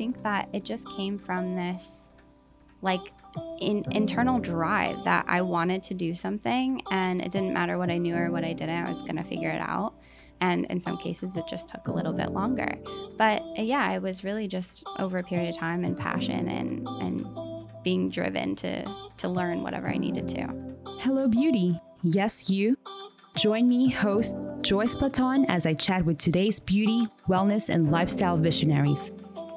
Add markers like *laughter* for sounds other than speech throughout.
think that it just came from this like in, internal drive that I wanted to do something and it didn't matter what I knew or what I didn't, I was going to figure it out. And in some cases, it just took a little bit longer. But uh, yeah, it was really just over a period of time and passion and, and being driven to, to learn whatever I needed to. Hello, beauty. Yes, you. Join me, host Joyce Platon, as I chat with today's beauty, wellness, and lifestyle visionaries.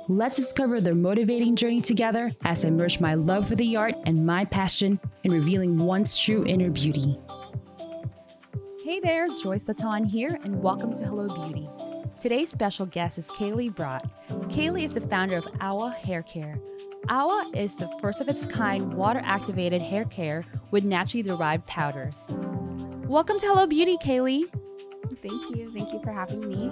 Let's discover their motivating journey together as I merge my love for the art and my passion in revealing one's true inner beauty. Hey there, Joyce Platon here, and welcome to Hello Beauty. Today's special guest is Kaylee Brott. Kaylee is the founder of Awa Hair Care. Awa is the first of its kind water activated hair care with naturally derived powders. Welcome to Hello Beauty, Kaylee. Thank you. Thank you for having me.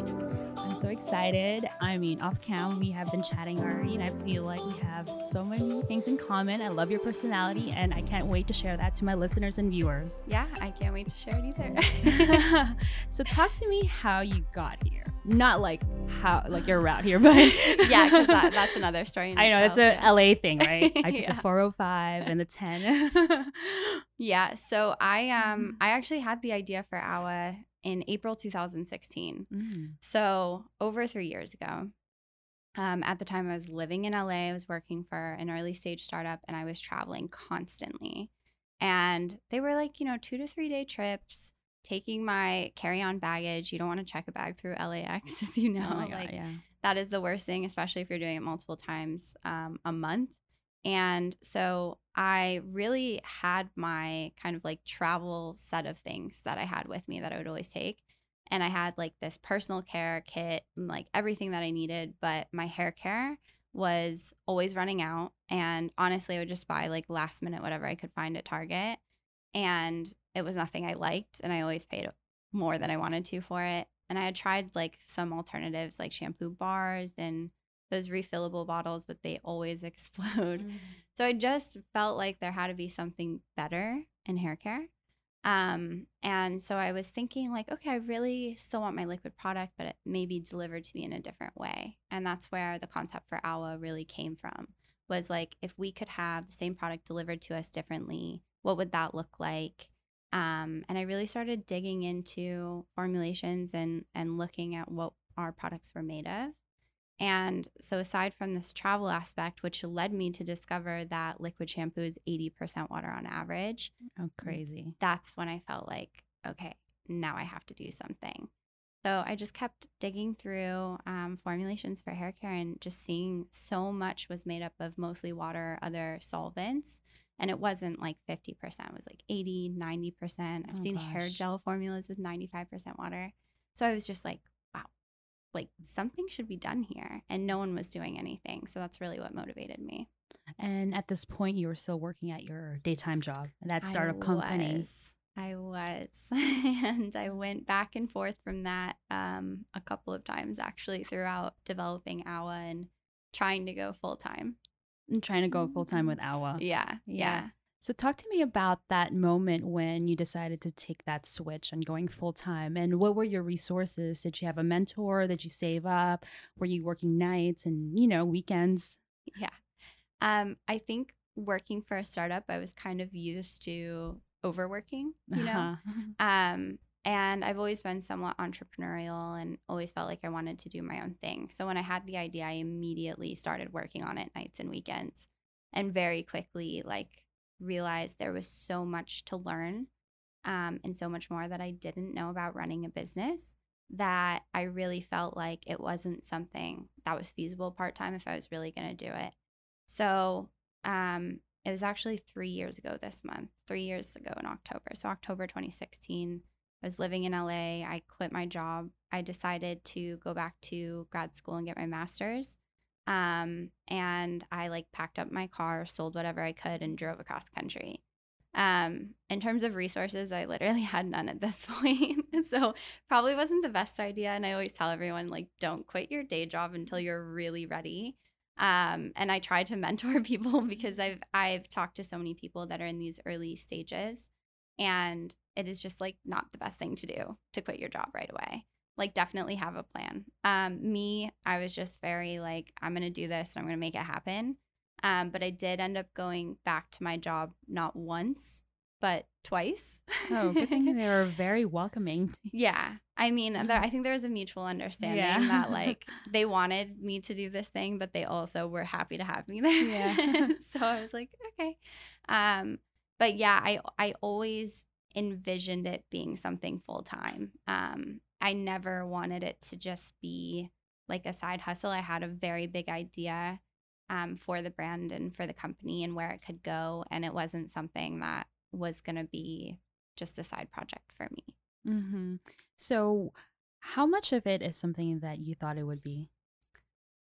So excited. I mean, off cam, we have been chatting already, and I feel like we have so many things in common. I love your personality, and I can't wait to share that to my listeners and viewers. Yeah, I can't wait to share it either. *laughs* so, talk to me how you got here. Not like how, like your route here, but *laughs* yeah, because that, *laughs* that's another story. I know itself, it's a yeah. LA thing, right? I took Yeah. the 405 and the 10. Yeah, so I Mm-hmm. um I actually had the idea for AWA in April 2016. Mm. So over three years ago. Um, at the time, I was living in LA. I was working for an early stage startup, and I was traveling constantly. And they were like, you know, two to three day trips. Taking my carry on baggage. You don't want to check a bag through LAX, *laughs* as you know. oh God, like yeah. that is the worst thing, especially if you're doing it multiple times um, a month. And so I really had my kind of like travel set of things that I had with me that I would always take. And I had like this personal care kit and like everything that I needed, but my hair care was always running out. And honestly, I would just buy like last minute whatever I could find at Target. And it was nothing I liked. And I always paid more than I wanted to for it. And I had tried like some alternatives like shampoo bars and those refillable bottles, but they always *laughs* explode. Mm. So I just felt like there had to be something better in hair care. Um, and so I was thinking like, okay, I really still want my liquid product, but it may be delivered to me in a different way. And that's where the concept for AWA really came from. Was like if we could have the same product delivered to us differently, what would that look like? Um, and I really started digging into formulations and and looking at what our products were made of. And so, aside from this travel aspect, which led me to discover that liquid shampoo is 80% water on average, Oh, crazy. that's when I felt like, okay, now I have to do something. So, I just kept digging through um, formulations for hair care and just seeing so much was made up of mostly water, other solvents. And it wasn't like 50%, it was like 80, 90%. I've Oh, seen hair gel formulas with 95% water. So, I was just like, like something should be done here. And no one was doing anything. So that's really what motivated me. And at this point, you were still working at your daytime job, and that startup I company. was. I was. *laughs* and I went back and forth from that um, a couple of times actually throughout developing AWA and trying to go full time. and trying to go full time with Awa. Yeah. Yeah. Yeah. So talk to me about that moment when you decided to take that switch and going full time. And what were your resources? Did you have a mentor? Did you save up? Were you working nights and you know weekends? Yeah. Um, I think working for a startup, I was kind of used to overworking, *laughs* you know? Uh-huh. *laughs* Um, and I've always been somewhat entrepreneurial and always felt like I wanted to do my own thing. So when I had the idea, I immediately started working on it nights and weekends and very quickly like realized there was so much to learn um, and so much more that I didn't know about running a business that I really felt like it wasn't something that was feasible part time if I was really going to do it. So um, it was actually three years ago this month, three years ago in October. So October 2016, I was living in LA. I quit my job. I decided to go back to grad school and get my master's. Um, and I like packed up my car, sold whatever I could, and drove across country. Um, in terms of resources, I literally *laughs* had none at this *laughs* point. so probably wasn't the best idea. And I always tell everyone, like, don't quit your day job until you're really ready. Um, and I try to *laughs* mentor people because I've I've talked to so many people that are in these early stages, and it is just like not the best thing to do to quit your job right away. Like definitely have a plan. Um, me, I was just very like, I'm gonna do this and I'm gonna make it happen. Um, but I did end up going back to my job not once, but twice. Oh, good thing *laughs* they were very welcoming. yeah. I mean, there, I think there was a mutual understanding Yeah. that *laughs* like they wanted me to do this thing, but they also were happy to have me there. Yeah. *laughs* so I was like, okay. Um, but yeah, I I always envisioned it being something full time. Um, I never wanted it to just be like a side hustle. I had a very big idea um, for the brand and for the company and where it could go, and it wasn't something that was going to be just a side project for me. hmm So, how much of it is something that you thought it would be?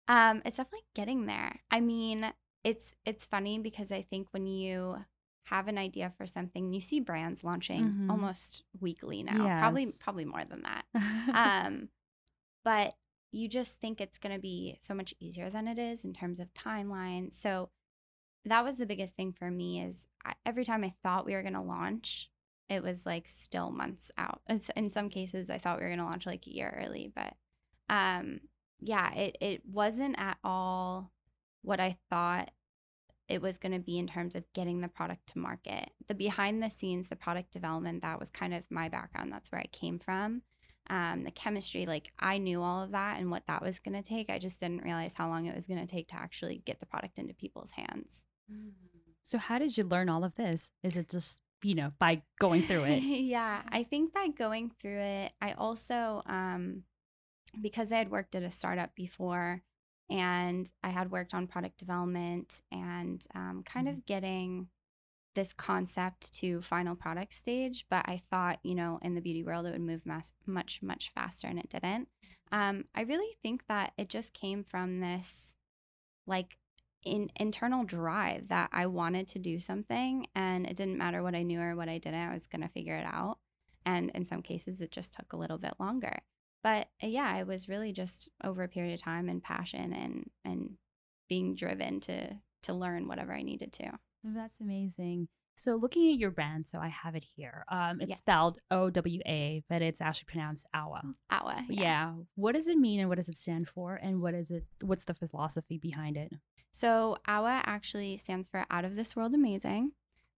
Um, it's definitely getting there. I mean, it's it's funny because I think when you have an idea for something, you see brands launching Mhm. almost weekly now. Probably probably more than that. *laughs* Um, but you just think it's going to be so much easier than it is in terms of timeline. So that was the biggest thing for me is I, every time I thought we were going to launch, it was like still months out. It's, in some cases, I thought we were going to launch like a year early, but um, yeah, it it wasn't at all what I thought it was going to be in terms of getting the product to market. The behind the scenes, the product development, that was kind of my background. That's where I came from. Um, the chemistry, like I knew all of that and what that was going to take. I just didn't realize how long it was going to take to actually get the product into people's hands. so, how did you learn all of this? Is it just you know by going through it? *laughs* yeah, I think by going through it, I also, um, because I had worked at a startup before and I had worked on product development and um, kind of getting this concept to final product stage. But I thought, you know, in the beauty world, it would move mass- much, much faster, and it didn't. Um, I really think that it just came from this like in internal drive that I wanted to do something and it didn't matter what I knew or what I didn't, I was going to figure it out. And in some cases it just took a little bit longer. But uh, yeah, it was really just over a period of time and passion and and being driven to to learn whatever I needed to. That's amazing. So, looking at your brand, so I have it here. Um, it's Yes. spelled O W A, but it's actually pronounced Awa. Awa. Yeah. What does it mean, and what does it stand for, and what is it? What's the philosophy behind it? So AWA actually stands for Out of This World Amazing.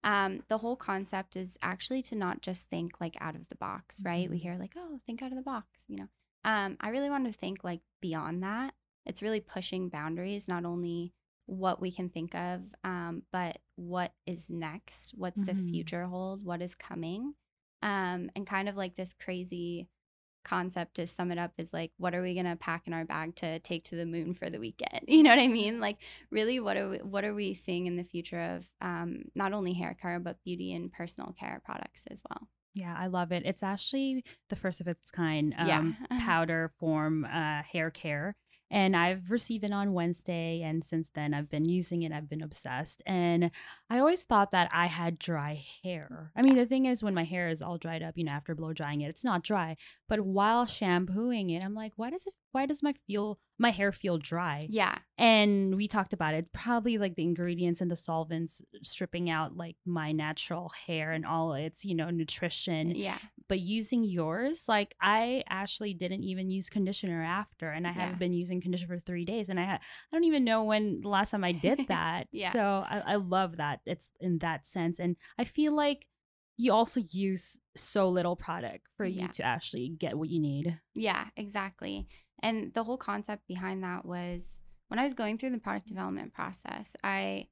Um, the whole concept is actually to not just think like out of the box, right? We Mhm. hear like, oh, think out of the box, you know. Um, I really want to think like beyond that. It's really pushing boundaries, not only what we can think of, um, but what is next, what's the Mhm. future hold, what is coming, um, and kind of like this crazy concept to sum it up is like what are we going to pack in our bag to take to the moon for the weekend *laughs* you know what i mean like really what are we what are we seeing in the future of um, not only hair care but beauty and personal care products as well Yeah, I love it. It's actually the first of its kind Yeah. um, *laughs* powder form uh, hair care. And I've received it on Wednesday. And since then, I've been using it. I've been obsessed. And I always thought that I had dry hair. I mean, the thing is, when my hair is all dried up, you know, after blow drying it, it's not dry. But while shampooing it, I'm like, why does it, why does my feel, my hair feel dry? yeah And we talked about it. Probably like the ingredients and the solvents stripping out like my natural hair and all its, you know, nutrition. yeah But using yours, like I actually didn't even use conditioner after, and I Yeah. haven't been using conditioner for three days, and I ha- I don't even know when the last time I did *laughs* that. Yeah. So I, I love that it's in that sense, and I feel like you also use so little product for you Yeah. to actually get what you need. Yeah, exactly. And the whole concept behind that was when I was going through the product development process, I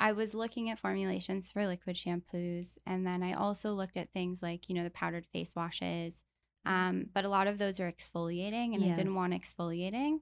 I was looking at formulations for liquid shampoos and then I also looked at things like, you know, the powdered face washes. Um, but a lot of those are exfoliating and I didn't want exfoliating.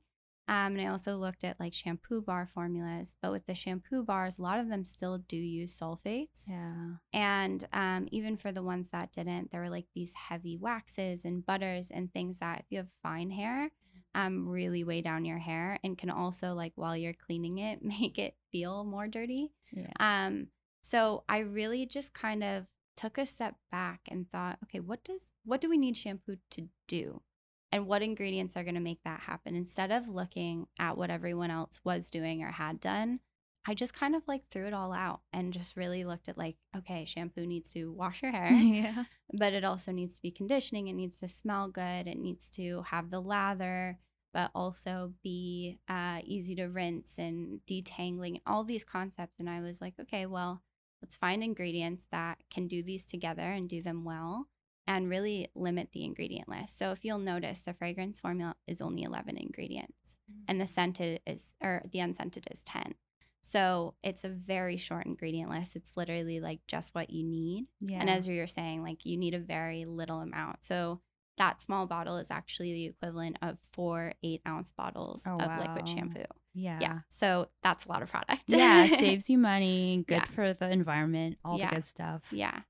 Um, and I also looked at like shampoo bar formulas, but with the shampoo bars, a lot of them still do use sulfates. Yeah. And um, even for the ones that didn't, there were like these heavy waxes and butters and things that, if you have fine hair, um, really weigh down your hair and can also, like, while you're cleaning it, *laughs* make it feel more dirty. Yeah. Um, so I really just kind of took a step back and thought, okay, what does what do we need shampoo to do? And what ingredients are going to make that happen? Instead of looking at what everyone else was doing or had done, I just kind of like threw it all out and just really looked at like, okay, shampoo needs to wash your hair, *laughs* yeah. but it also needs to be conditioning. It needs to smell good. It needs to have the lather, but also be uh, easy to rinse and detangling, all these concepts. And I was like, okay, well, let's find ingredients that can do these together and do them well and really limit the ingredient list. So if you'll notice, the fragrance formula is only 11 ingredients and the scented is, or the unscented is 10. So it's a very short ingredient list. It's literally like just what you need. Yeah. And as you're saying, like you need a very little amount. So that small bottle is actually the equivalent of four eight ounce bottles Oh, of liquid shampoo. yeah. Yeah. So that's a lot of product. Yeah, *laughs* saves you money, good Yeah. for the environment, all Yeah. the good stuff. yeah.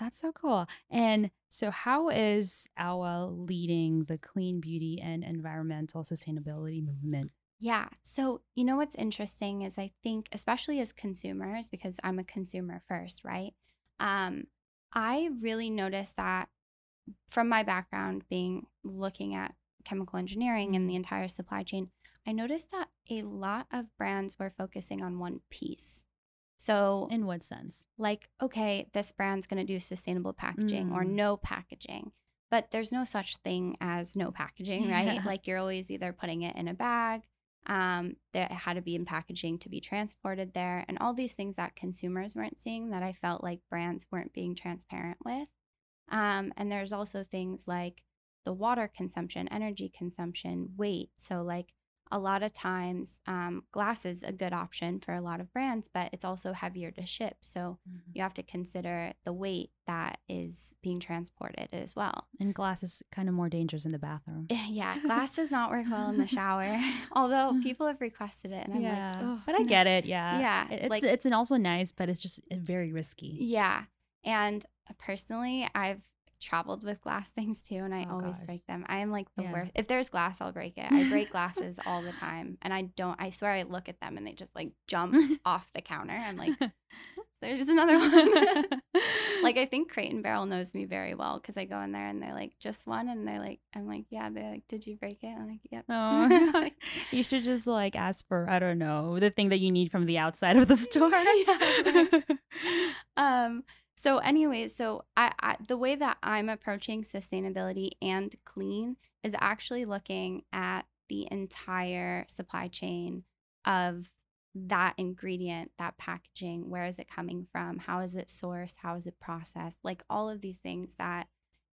That's so cool. And so, how is Awa leading the clean beauty and environmental sustainability movement? Yeah. So, you know what's interesting is I think, especially as consumers, because I'm a consumer first, right? Um, I really noticed that from my background being looking at chemical engineering and the entire supply chain, I noticed that a lot of brands were focusing on one piece. So, In what sense? like, okay, this brand's going to do sustainable packaging or Mm. no packaging. But there's no such thing as no packaging, right? Yeah. *laughs* Like you're always either putting it in a bag, um, that had to be in packaging to be transported there, and all these things that consumers weren't seeing that I felt like brands weren't being transparent with. Um, and there's also things like the water consumption, energy consumption, weight. So like a lot of times, um, glass is a good option for a lot of brands, but it's also heavier to ship. So you have to consider the weight that is being transported as well. And glass is kind of more dangerous in the bathroom. Yeah, glass does not work well in the shower, *laughs* *laughs* although *laughs* people have requested it, and I'm yeah, like, oh, but I get it. Yeah, Yeah, It's like- it's an also nice, but it's just uh, very risky. Yeah, and personally, I've traveled with glass *laughs* things too, and I Oh, always gosh. break them. I am like the Yeah. worst. If there's glass, I'll break it. I break glasses all the time, and I don't. I swear, I look at them and they just like jump *laughs* off the counter. I'm like, there's just another one. *laughs* like I think Crate and Barrel knows me very well because I go in there and they're like, just one, and they're like, I'm like, yeah. They're like, did you break it? I'm like, yep. Oh. You should just like ask for I don't know the thing that you need from the outside of the store. Yeah, um. So, anyways, so I, I the way that I'm approaching sustainability and clean is actually looking at the entire supply chain of that ingredient, that packaging. Where is it coming from? How is it sourced? How is it processed? Like all of these things that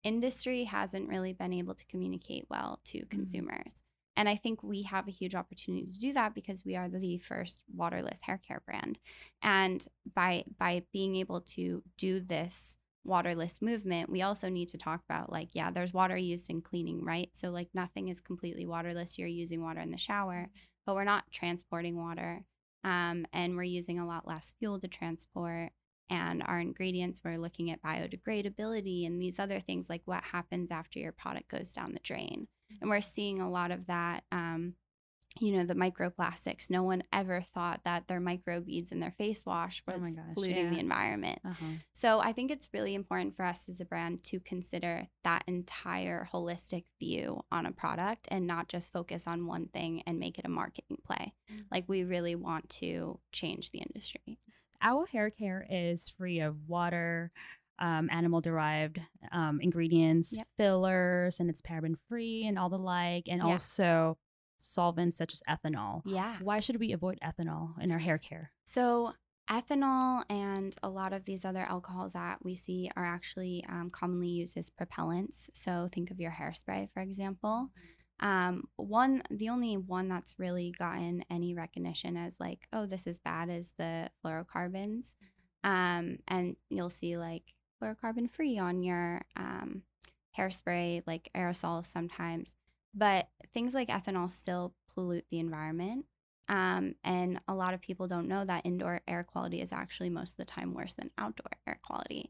industry hasn't really been able to communicate well to mm-hmm. consumers. And I think we have a huge opportunity to do that because we are the first waterless hair care brand. And by by being able to do this waterless movement, we also need to talk about like, yeah, there's water used in cleaning, right? So like nothing is completely waterless. You're using water in the shower, but we're not transporting water. Um, and we're using a lot less fuel to transport. And our ingredients, we're looking at biodegradability and these other things like what happens after your product goes down the drain. And we're seeing a lot of that. Um, you know, the microplastics. No one ever thought that their microbeads in their face wash Oh was my gosh, polluting the environment. uh-huh. So I think it's really important for us as a brand to consider that entire holistic view on a product and not just focus on one thing and make it a marketing play. Mm. Like we really want to change the industry. Our hair care is free of water, um, animal derived um, ingredients, Yep. fillers, and it's paraben free and all the like, and Yeah. also solvents such as ethanol. Yeah. Why should we avoid ethanol in our hair care? So, ethanol and a lot of these other alcohols that we see are actually um, commonly used as propellants. So, think of your hairspray, for example. Um, one, the only one that's really gotten any recognition as like, oh, this is bad is the fluorocarbons. Um, and you'll see like fluorocarbon free on your um, hairspray, like aerosols sometimes. But things like ethanol still pollute the environment. Um, and a lot of people don't know that indoor air quality is actually most of the time worse than outdoor air quality.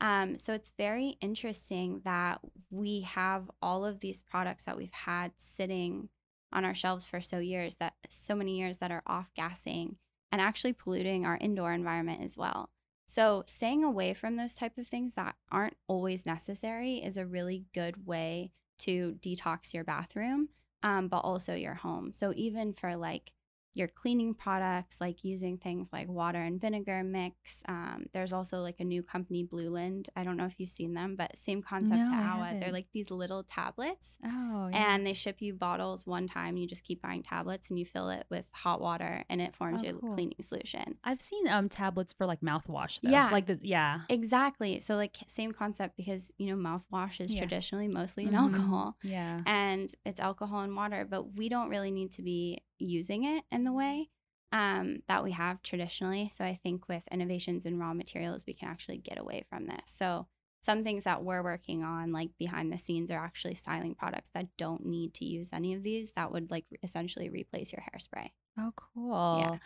Um, so it's very interesting that we have all of these products that we've had sitting on our shelves for so years that so many years that are off gassing and actually polluting our indoor environment as well. So staying away from those type of things that aren't always necessary is a really good way to detox your bathroom, um, but also your home. So even for like your cleaning products, like using things like water and vinegar mix. Um, there's also like a new company, Blueland. I don't know if you've seen them, but same concept No, to Awa. They're like these little tablets Oh, yeah. and they ship you bottles one time. You just keep buying tablets and you fill it with hot water and it forms Oh, your cool. cleaning solution. I've seen um tablets for like mouthwash though. Yeah. Like the yeah. Exactly. So like same concept because you know mouthwash is Yeah. traditionally mostly in Mhm. alcohol Yeah. and it's alcohol and water, but we don't really need to be using it in the way um, that we have traditionally. So I think with innovations in raw materials, we can actually get away from this. So some things that we're working on, like behind the scenes, are actually styling products that don't need to use any of these. That would like essentially replace your hairspray. Oh, cool. Yeah.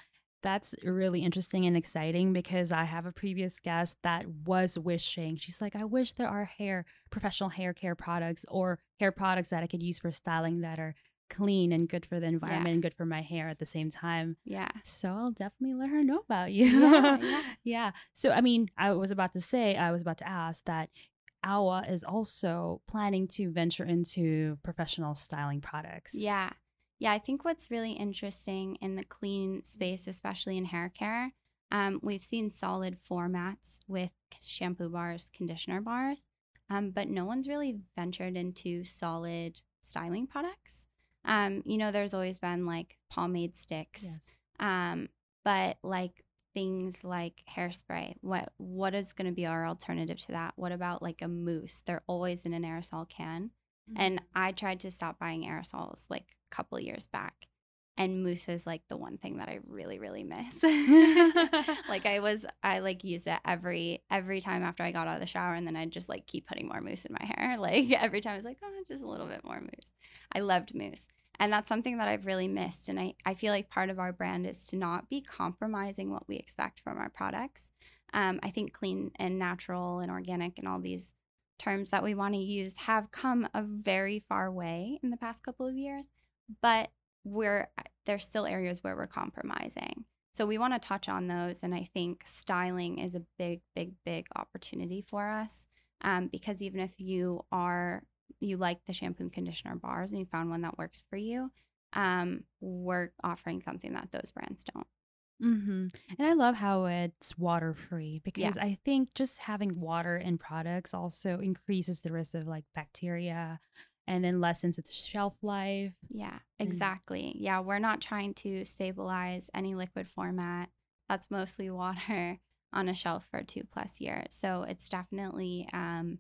That's really interesting and exciting because I have a previous guest that was wishing. She's like, I wish there are hair, professional hair care products or hair products that I could use for styling that are clean and good for the environment and good for my hair at the same time. Yeah. So I'll definitely let her know about you. Yeah, *laughs* yeah. Yeah. So, I mean, I was about to say, I was about to ask that Awa is also planning to venture into professional styling products. Yeah. Yeah. I think what's really interesting in the clean space, especially in hair care, um, we've seen solid formats with shampoo bars, conditioner bars, um, but no one's really ventured into solid styling products. Um, you know, there's always been like pomade sticks, Yes. um, but like things like hairspray, what what is going to be our alternative to that? What about like a mousse? They're always in an aerosol can. And I tried to stop buying aerosols like a couple years back. And mousse is like the one thing that I really, really miss. *laughs* *laughs* like I was I like used it every every time after I got out of the shower and then I'd just like keep putting more mousse in my hair. *laughs* Like every time I was like, oh just a little bit more mousse. I loved mousse. And that's something that I've really missed. And I, I feel like part of our brand is to not be compromising what we expect from our products. Um, I think clean and natural and organic and all these terms that we want to use have come a very far way in the past couple of years, but we're there's still areas where we're compromising. So we want to touch on those, and I think styling is a big, big, big opportunity for us um, because even if you are you like the shampoo and conditioner bars and you found one that works for you, um, we're offering something that those brands don't. hmm And I love how it's water free because I think just having water in products also increases the risk of like bacteria and then lessens its shelf life. Yeah, exactly. Yeah, we're not trying to stabilize any liquid format. That's mostly *laughs* water on a shelf for two plus years. So it's definitely um,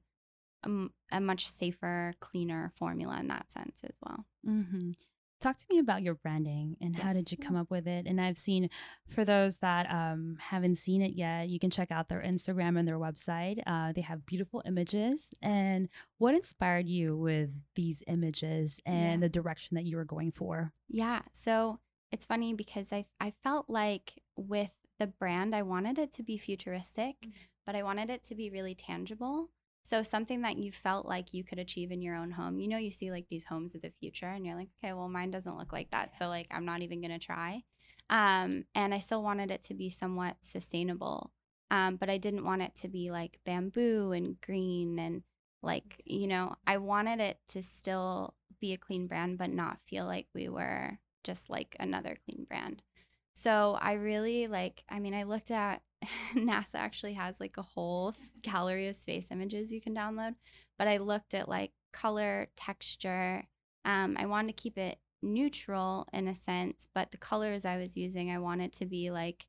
a, a much safer, cleaner formula in that sense as well. hmm Talk to me about your branding and how did you come up with it? And I've seen, for those that um, haven't seen it yet, you can check out their Instagram and their website. Uh, they have beautiful images. And what inspired you with these images and Yeah. the direction that you were going for? Yeah. So it's funny because I I felt like with the brand, I wanted it to be futuristic, but I wanted it to be really tangible. So something that you felt like you could achieve in your own home. You know, you see like these homes of the future and you're like, okay, well, mine doesn't look like that. So like I'm not even gonna try. Um, and I still wanted it to be somewhat sustainable. Um, but I didn't want it to be like bamboo and green and like, you know, I wanted it to still be a clean brand, but not feel like we were just like another clean brand. So I really like, I mean, I looked at *laughs* NASA actually has like a whole gallery of space images you can download, but I looked at like color, texture. Um, I wanted to keep it neutral in a sense, but the colors I was using, I wanted to be like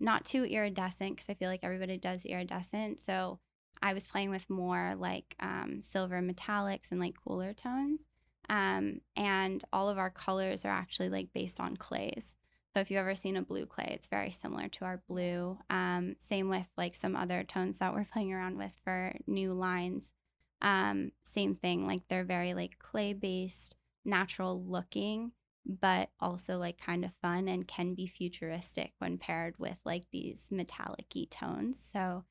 not too iridescent because I feel like everybody does iridescent. So I was playing with more like um, silver metallics and like cooler tones. Um, and all of our colors are actually like based on clays. So if you've ever seen a blue clay, it's very similar to our blue. Um, same with like some other tones that we're playing around with for new lines. Um, same thing, like they're very like clay based, natural looking, but also like kind of fun and can be futuristic when paired with like these metallic tones. So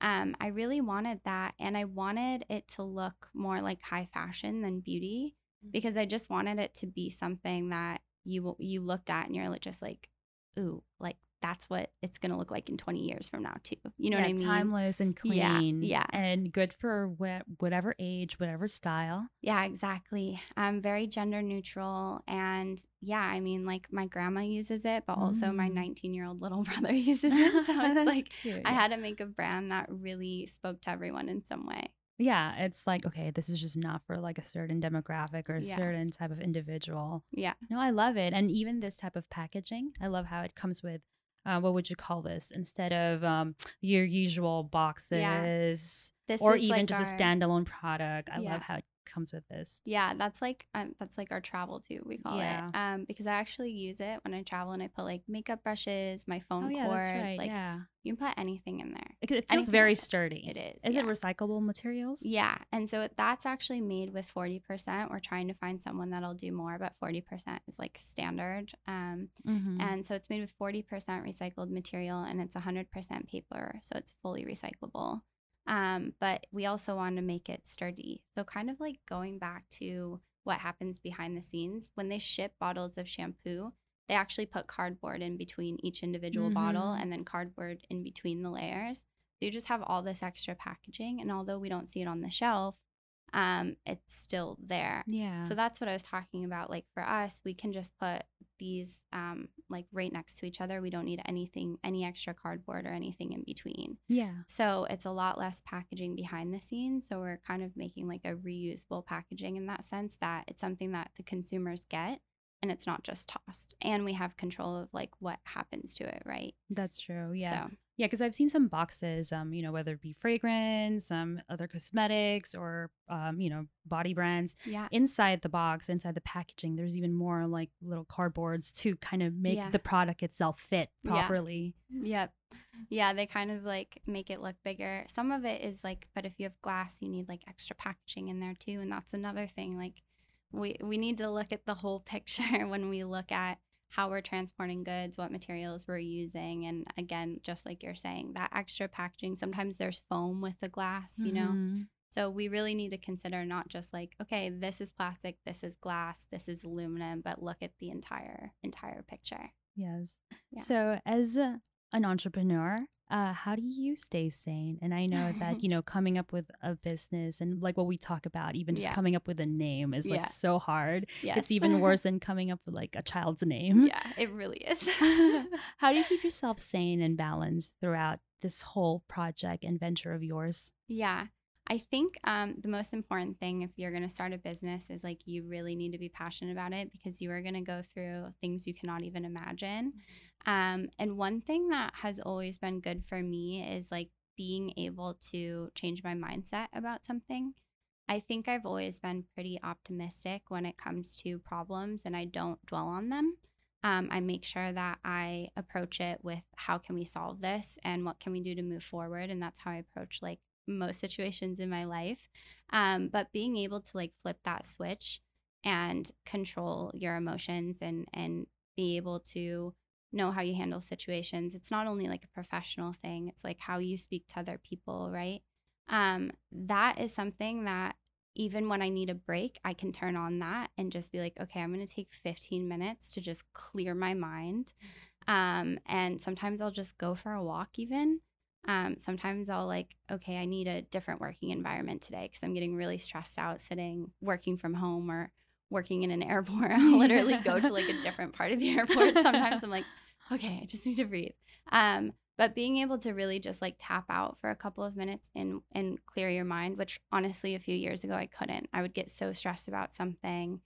um, I really wanted that. And I wanted it to look more like high fashion than beauty because I just wanted it to be something that you you looked at and you're just like, ooh, like that's what it's going to look like in 20 years from now too. You know yeah, what I mean? Timeless and clean. yeah. yeah. And good for wh- whatever age, whatever style. Yeah, exactly. Um, very gender neutral. And yeah, I mean, like my grandma uses it, but also my Mm. 19 year old little *laughs* brother *laughs* uses it. So it's like cute. I had to make a brand that really spoke to everyone in some way. Yeah, it's like, okay, this is just not for like a certain demographic or a Yeah. certain type of individual. Yeah. No, I love it. And even this type of packaging, I love how it comes with, uh, what would you call this? Instead of um, your usual boxes This or even like just a standalone product. I Yeah. love how it comes with this. Yeah, that's like um, that's like our travel too. we call Yeah. it. Um, because I actually use it when I travel and I put like makeup brushes, my phone oh, yeah, cord. right. Like yeah. you can put anything in there. It, it feels very sturdy. It is. Is yeah. it recyclable materials? Yeah, and so that's actually made with forty percent. We're trying to find someone that'll do more, but forty percent is like standard. Um, Mhm. and so it's made with forty percent recycled material, and it's hundred percent paper, so it's fully recyclable. Um, but we also want to make it sturdy. So kind of like going back to what happens behind the scenes when they ship bottles of shampoo. They actually put cardboard in between each individual bottle Mhm. and then cardboard in between the layers. So you just have all this extra packaging, and although we don't see it on the shelf, um, it's still there. yeah. So that's what I was talking about. Like for us, we can just put these um, like right next to each other. We don't need anything, any extra cardboard or anything in between. yeah. So it's a lot less packaging behind the scenes. So we're kind of making like a reusable packaging in that sense that it's something that the consumers get and it's not just tossed. And we have control of like what happens to it, right? That's true. Yeah. So Yeah, because I've seen some boxes, um, you know, whether it be fragrance, um, other cosmetics, or um, you know, body brands. yeah. Inside the box, inside the packaging, there's even more like little cardboards to kind of make Yeah. the product itself fit properly. Yeah. properly. Yep. Yeah, they kind of like make it look bigger. Some of it is like, but if you have glass, you need like extra packaging in there too, and that's another thing. Like, we we need to look at the whole picture *laughs* when we look at how we're transporting goods, what materials we're using, and again, just like you're saying, that extra packaging. Sometimes there's foam with the glass, you know. Mhm. So we really need to consider not just like, okay, this is plastic, this is glass, this is aluminum, but look at the entire entire picture. Yes. Yeah. So, as a, an entrepreneur, uh, how do you stay sane? And I know that *laughs* you know coming up with a business and like what we talk about, even just Yeah. coming up with a name is like Yeah. so hard. Yes. It's even worse *laughs* than coming up with like a child's *laughs* name. yeah, it really is. How do you keep yourself sane and balanced throughout this whole project and venture of yours? Yeah. I think um, the most important thing if you're going to start a business is like you really need to be passionate about it because you are going to go through things you cannot even imagine. Um, and one thing that has always been good for me is like being able to change my mindset about something. I think I've always been pretty optimistic when it comes to problems and I don't dwell on them. Um, I make sure that I approach it with how can we solve this and what can we do to move forward. And that's how I approach like most situations in my life. Um, but being able to like flip that switch and control your emotions and and be able to know how you handle situations. It's not only like a professional thing, it's like how you speak to other people, right? Um, that is something that even when I need a break, I can turn on that and just be like, okay, I'm going to take 15 minutes to just clear my mind. Um, and sometimes I'll just go for a walk, even. Um, sometimes I'll like, okay, I need a different working environment today because I'm getting really stressed out sitting, working from home or working in an airport. *laughs* I'll literally go to like a different part of the *laughs* airport. Sometimes I'm like, okay, I just need to breathe. Um, but being able to really just like tap out for a couple of minutes and and clear your mind, which honestly a few years ago I couldn't. I would get so stressed about something.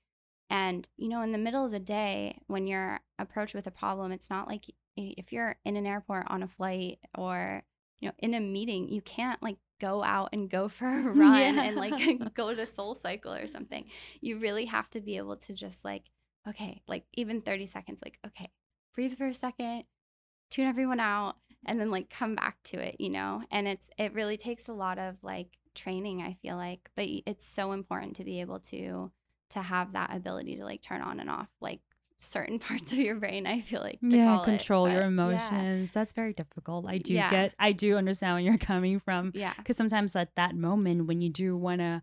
And you know, in the middle of the day when you're approached with a problem, it's not like if you're in an airport on a flight or you know, in a meeting, you can't like go out and go for a *laughs* run Yeah. and like *laughs* go to Soul Cycle or something. You really have to be able to just like, okay, like even 30 seconds, like, okay, breathe for a second, tune everyone out, and then like come back to it, you know? And it's, it really takes a lot of like training, I feel like, but it's so important to be able to, to have that ability to like turn on and off like certain *laughs* parts of your brain, I feel like. To yeah, call it, control your but yeah. emotions. That's very difficult. I do Yeah. get, I do understand where you're coming from. Yeah. Because sometimes at that moment when you do want to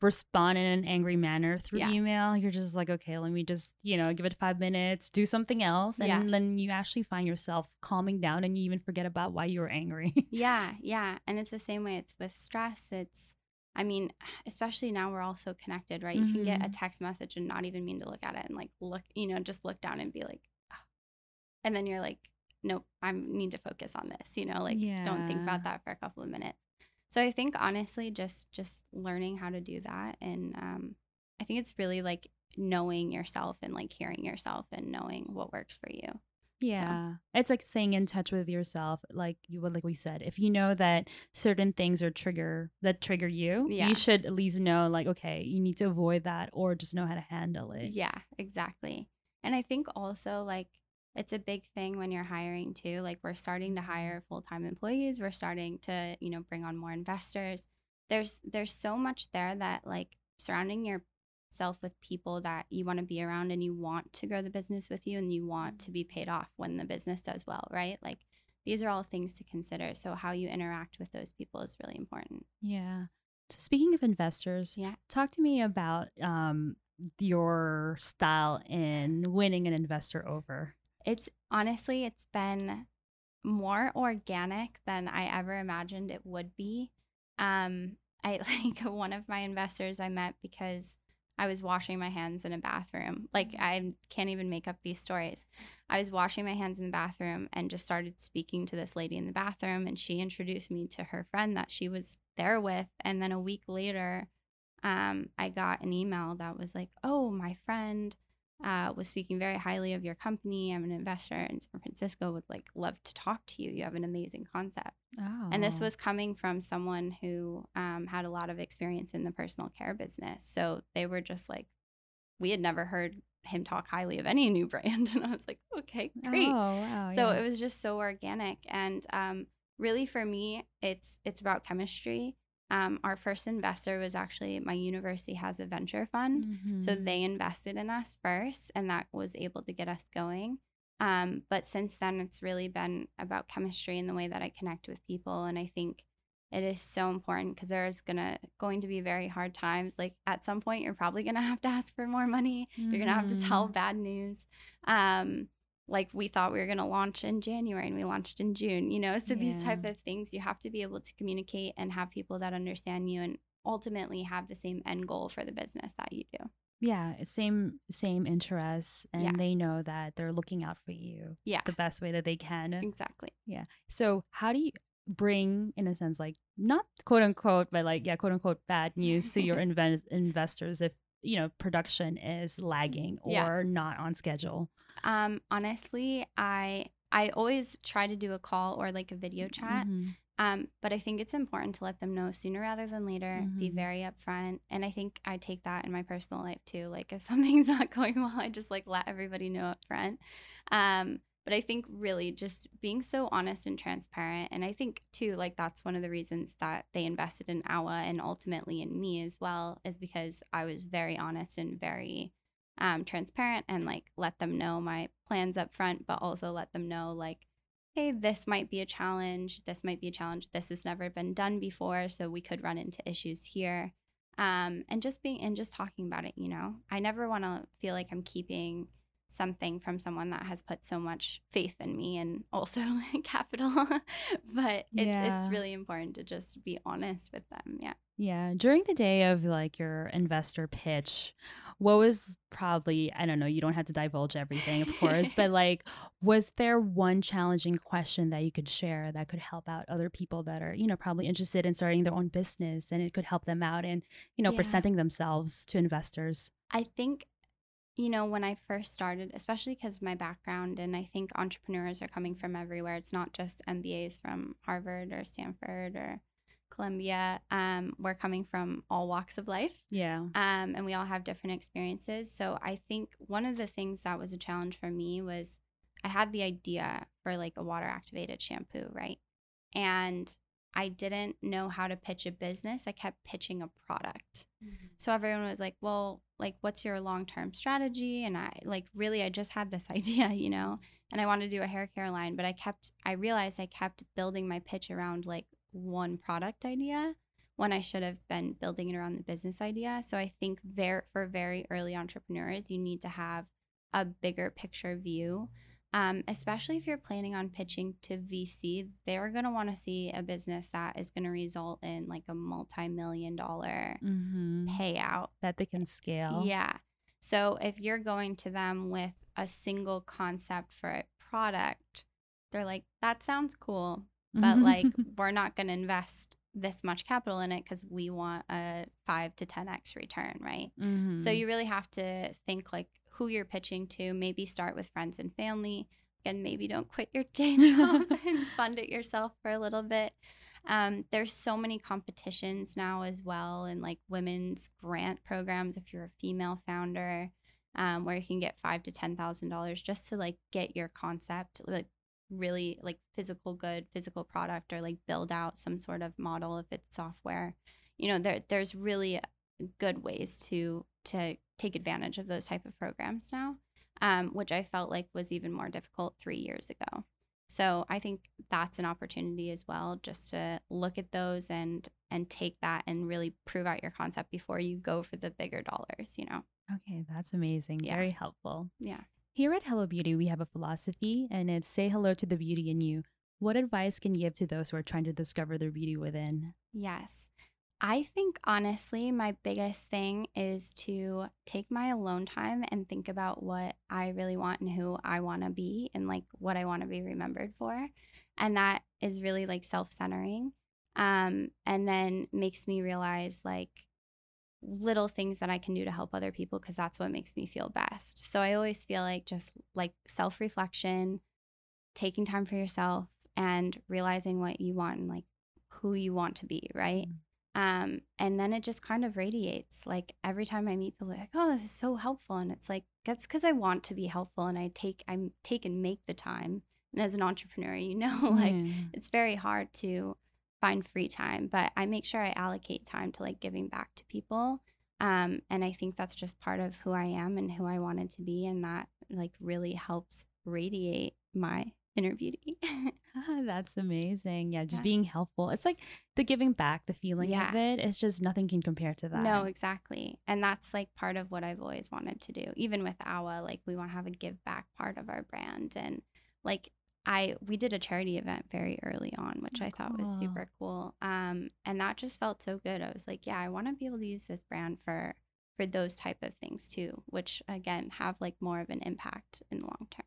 respond in an angry manner through Yeah. email. You're just like, okay, let me just, you know, give it five minutes, do something else. And then you actually find yourself calming down and you even forget about why you were angry. *laughs* Yeah, yeah. And it's the same way it's with stress. It's, I mean, especially now we're all so connected, right? You can get a Mhm. text message and not even mean to look at it and like look, you know, just look down and be like, "Ah." and then you're like, nope, I need to focus on this, you know, like don't think about that for a couple of minutes. So I think honestly, just just learning how to do that, and um, I think it's really like knowing yourself and like hearing yourself and knowing what works for you. Yeah. It's like staying in touch with yourself. Like you would, like we said, if you know that certain things are trigger that trigger you, Yeah. you should at least know like, okay, you need to avoid that or just know how to handle it. Yeah, exactly. And I think also like it's a big thing when you're hiring too. Like we're starting to mm-hmm. hire full-time employees, we're starting to, you know, bring on more investors. There's there's so much there that like surrounding yourself with people that you want to be around and you want to grow the business with you and you want to be paid off when the business does well, right? Like these are all things to consider. So how you interact with those people is really important. Yeah. So speaking of investors, Yeah. talk to me about um your style in winning an investor over. It's honestly, it's been more organic than I ever imagined it would be. Um, I *laughs* like one of my investors I met because I was washing my hands in a bathroom. Like I can't even make up these stories. I was washing my hands in the bathroom and just started speaking to this lady in the bathroom and she introduced me to her friend that she was there with and then a week later um, I got an email that was like, "Oh, my friend uh, was speaking very highly of your company. I'm an investor in San Francisco. Would like love to talk to you. You have an amazing concept." Oh. And this was coming from someone who um, had a lot of experience in the personal care business. So they were just like, we had never heard him talk highly of any new *laughs* brand, and I was like, "Okay, great." Oh, wow. so yeah. it was just so organic and um, really for me it's it's about chemistry um, our first investor was actually my university has a venture fund so Mhm. they invested in us first and that was able to get us going um, but since then it's really been about chemistry and the way that i connect with people and i think it is so important because there's gonna going to be very hard times. Like at some point you're probably gonna *laughs* have to ask for more money. You're gonna have to tell Mhm. bad news. Um like we thought we were gonna launch in january and we launched in june you know? So these type of things you have to be able to communicate and have people that understand you and ultimately have the same end goal for the business that you do Yeah, same same interests and Yeah. they know that they're looking out for you yeah the best way that they can. exactly Yeah. So how do you bring, in a sense, like not quote unquote, but like yeah, quote unquote bad news to your *laughs* invest- investors if you know production is lagging or Yeah. not on schedule? um honestly i i always try to do a call or like a video chat Mhm. Um, but I think it's important to let them know sooner rather than later. Be Mhm. very upfront, and I think I take that in my personal life too. Like if *laughs* something's not going well, I just like let everybody know up front. Um, but I think really just being so honest and transparent, and I think too, like that's one of the reasons that they invested in Awa and ultimately in me as well, is because I was very honest and very um, transparent and like let them know my plans up front, but also let them know like hey, this might be a challenge. This might be a challenge. This has never been done before, so we could run into issues here. Um, and just being and just talking about it, you know, I never want to feel like I'm keeping something from someone that has put so much faith in me and also *laughs* capital. *laughs* but it's Yeah. it's really important to just be honest with them. Yeah. Yeah, during the day of like your investor pitch, what was probably, I don't know, you don't have to divulge everything, of course, *laughs* but like, was there one challenging question that you could share that could help out other people that are, you know, probably interested in starting their own business and it could help them out in, you know, Yeah. presenting themselves to investors? I think, you know, when I first started, especially because my background, and I think entrepreneurs are coming from everywhere. It's not just MBAs from Harvard or Stanford or Columbia. Um, we're coming from all walks of life. Yeah. Um, and we all have different experiences. So I think one of the things that was a challenge for me was I had the idea for like a water activated shampoo, right? And I didn't know how to pitch a business. I kept pitching a product. So everyone was like, well, like, what's your long term strategy? And I, like, really, I just had this *laughs* idea, you know, and I wanted to do a hair care line, but I kept, I realized I kept building my pitch around like one product idea, when I should have been building it around the business idea. So I think very for very early entrepreneurs, you need to have a bigger picture view. Um, especially if you're planning on pitching to VC, they're going to want to see a business that is going to result in like a multi million dollar Mhm. payout. That they can scale. Yeah. So if you're going to them with a single concept for a product, they're like, that sounds cool, but like, *laughs* we're not going to invest this much capital in it because we want a five to 10x return, right? So Mhm. you really have to think like who you're pitching to. Maybe start with friends and family, and maybe don't quit your *laughs* day job *laughs* and fund it yourself for a little bit. Um, there's so many competitions now as well, and like women's grant programs if you're a female founder, um, where you can get five to ten thousand dollars just to like get your concept like really like physical good, physical product, or like build out some sort of model if it's software. You know, there there's really good ways to to take advantage of those type of programs now, um, which I felt like was even more difficult three years ago. So I think that's an opportunity as well, just to look at those and and take that and really prove out your concept before you go for the bigger dollars. You know, Okay, that's amazing. Yeah. Very helpful. yeah. Here at Hello Beauty, we have a philosophy, and it's say hello to the beauty in you. What advice can you give to those who are trying to discover their beauty within? Yes. I think honestly, my biggest thing is to take my alone time and think about what I really want and who I want to be and like what I want to be remembered for. And that is really like self centering. Um, and then makes me realize like little things that I can do to help other people because that's what makes me feel best. So I always feel like just like self reflection, taking time for yourself, and realizing what you want and like who you want to be, right? Um, and then it just kind of radiates. Like every time I meet people, like, "Oh, this is so helpful," and it's like that's because I want to be helpful, and I take I'm take and make the time. And as an entrepreneur, you know, *laughs* like Yeah. it's very hard to find free time, but I make sure I allocate time to like giving back to people. Um, and I think that's just part of who I am and who I wanted to be, and that like really helps radiate my inner beauty. *laughs* that's amazing. Yeah, just Yeah. being helpful. It's like the giving back, the feeling of it. It's just nothing can compare to that. No, exactly. And that's like part of what I've always wanted to do. Even with OWA, like we want to have a give back part of our brand. And like I we did a charity event very early on, which Oh, I thought was super cool. Um and that just felt so good. I was like, yeah, I want to be able to use this brand for for those type of things too, which again have like more of an impact in the long term.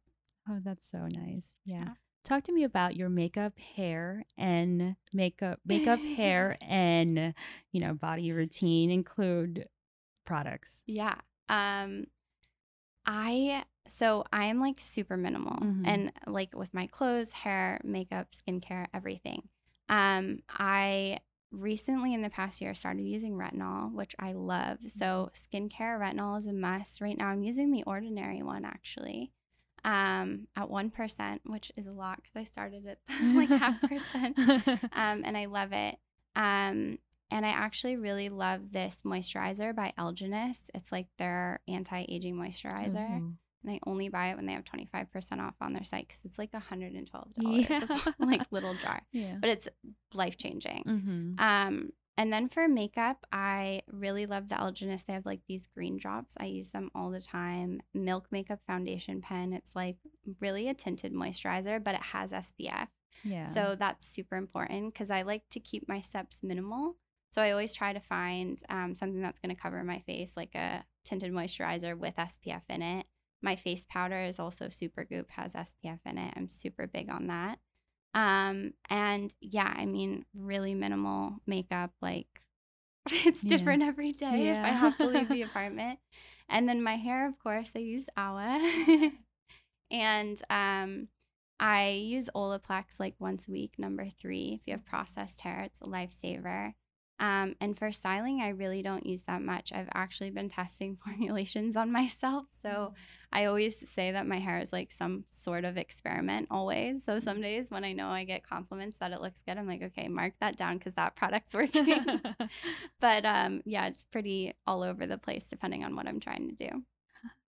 Oh, that's so nice. Yeah. Yeah. Talk to me about your makeup, hair, and makeup, makeup, hair, *laughs* and you know, body routine include products. Yeah. Um I so I am like super minimal Mhm. and like with my clothes, hair, makeup, skincare, everything. Um I recently in the past year started using retinol, which I love. So skincare retinol is a must. Right now I'm using the ordinary one actually. Um at 1%, which is a lot cuz I started at *laughs* like half percent *laughs* um, and I love it. Um, and I actually really love this moisturizer by Algenist. It's like their anti-aging moisturizer, Ooh. And I only buy it when they have twenty five percent off on their site because it's like hundred and twelve *laughs* Yeah. dollars, *laughs* like little jar, Yeah. but it's life changing. Mm-hmm. Um, and then for makeup, I really love the Algenist. They have like these green drops. I use them all the time. Milk Makeup Foundation Pen. It's like really a tinted moisturizer, but it has SPF. Yeah. So that's super important because I like to keep my steps minimal. So I always try to find um, something that's going to cover my face, like a tinted moisturizer with SPF in it. My face powder is also Supergoop, has SPF in it. I'm super big on that. Um, and yeah, I mean, really minimal makeup. Like *laughs* it's Yeah. different every day if I have to leave the *laughs* apartment. And then my hair, of course, I use OWA. *laughs* and um, I use Olaplex like once a week, number three. If you have processed hair, it's a lifesaver. Um, and for styling, I really don't use that much. I've actually been testing *laughs* formulations on myself. So I always say that my hair is like some sort of experiment always. So some days when I know I get compliments that it looks good, I'm like, okay, mark that down because that product's *laughs* working. *laughs* but um, yeah, it's pretty all over the place depending on what I'm trying to do.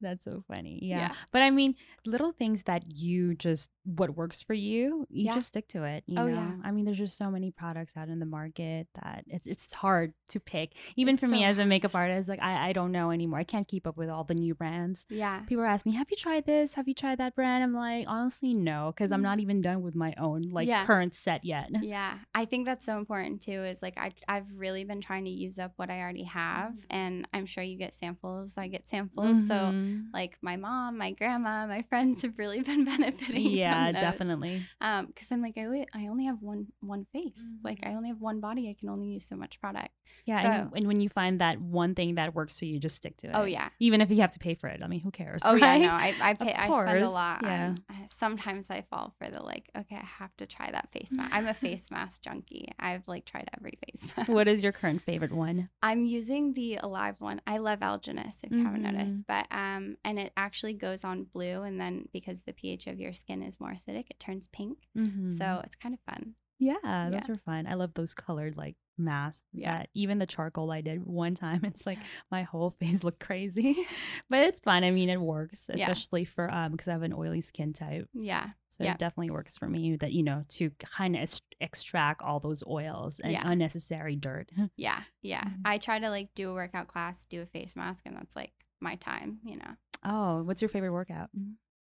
That's so funny. Yeah. Yeah. But I mean, little things that you just what works for you, you Yeah. just stick to it. You Oh, know. yeah. I mean, there's just so many products out in the market that it's it's hard to pick. Even It's for me so as a makeup artist, like I, I don't know anymore. I can't keep up with all the new brands. Yeah. People ask me, "Have you tried this? Have you tried that brand?" I'm like, honestly, no, because I'm Mm. not even done with my own like current set yet. Yeah, I think that's so important too. Is like I I've really been trying to use up what I already have, Mm-hmm. and I'm sure you get samples. I get samples, so Mhm. like my mom, my grandma, my friends have really *laughs* been benefiting. yeah, definitely. Um, because I'm like I only, I only have one one face. Like Mhm. I only have one body. I can only use so much product. Yeah, and, So- and when you find that one thing that works for you, just stick to it. Oh yeah. even if you have to pay for it. I mean, who cares? Oh yeah, no, I I *laughs* pay I spend a lot. yeah. on- sometimes I fall for the like, okay, I have to try that face mask. I'm a face *laughs* mask junkie. I've like tried every face *laughs* mask. What is your current favorite one? I'm using the alive one. I love Algenist if you haven't Mhm. noticed, but um, and it actually goes on blue, and then because the pH of your skin is more acidic, it turns pink. Mm-hmm. So it's kind of fun. yeah, those are fun. I love those colored like masks. Yeah. Even the charcoal I did one time, *laughs* it's like my whole face looked crazy, *laughs* but it's fun. I mean, it works, Yeah. especially for um because I have an oily skin type. Yeah, So Yeah. it definitely works for me that you know to kind of extract all those oils and Yeah. unnecessary dirt. *laughs* yeah, yeah. Mhm. I try to like do a workout class, do a face mask, and that's like my time. You know, oh, what's your favorite workout?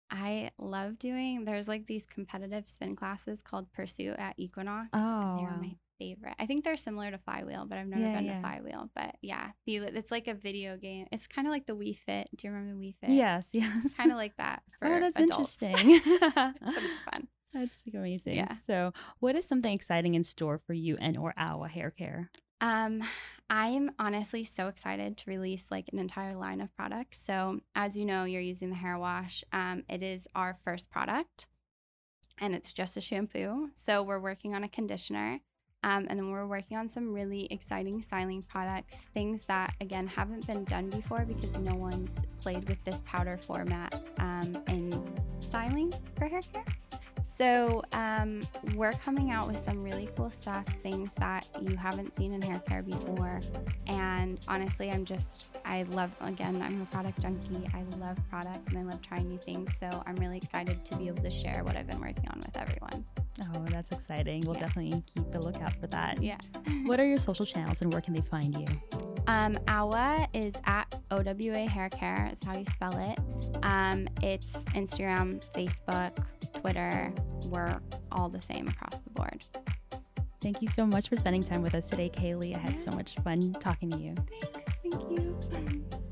I love doing. There's like these competitive spin classes called Pursuit at Equinox. Oh, and they're my favorite. I think they're similar to Flywheel, but I've never Yeah, been yeah. to Flywheel. But yeah, the, it's like a video game. It's kind of like the Wii Fit. Do you remember the Wii Fit? Yes, *laughs* yes. Kind of like that. *laughs* For oh, that's adults. interesting. *laughs* but it's fun. That's amazing. Yeah. So, what is something exciting in store for you and or OWA Hair Care? Um, I am honestly so excited to release like an entire line of products. So, as you know, you're using the hair wash. Um, it is our first product, and it's just a shampoo. So we're working on a conditioner. Um, and then we're working on some really exciting styling products, things that again haven't been done before because no one's played with this powder format um, in styling for hair care. So um, we're coming out with some really cool stuff, things that you haven't seen in hair care before. And honestly, I'm just, I love, again, I'm a product junkie. I love product and I love trying new things. So I'm really excited to be able to share what I've been working on with everyone. Oh, that's exciting. We'll Yeah. definitely keep a lookout for that. Yeah. *laughs* What are your social channels and where can they find you? Um, OWA is at OWA Hair Care, is how you spell it. Um, it's Instagram, Facebook, Twitter. We're all the same across the board. Thank you so much for spending time with us today, Kaylee. I had so much fun talking to you. Thank you.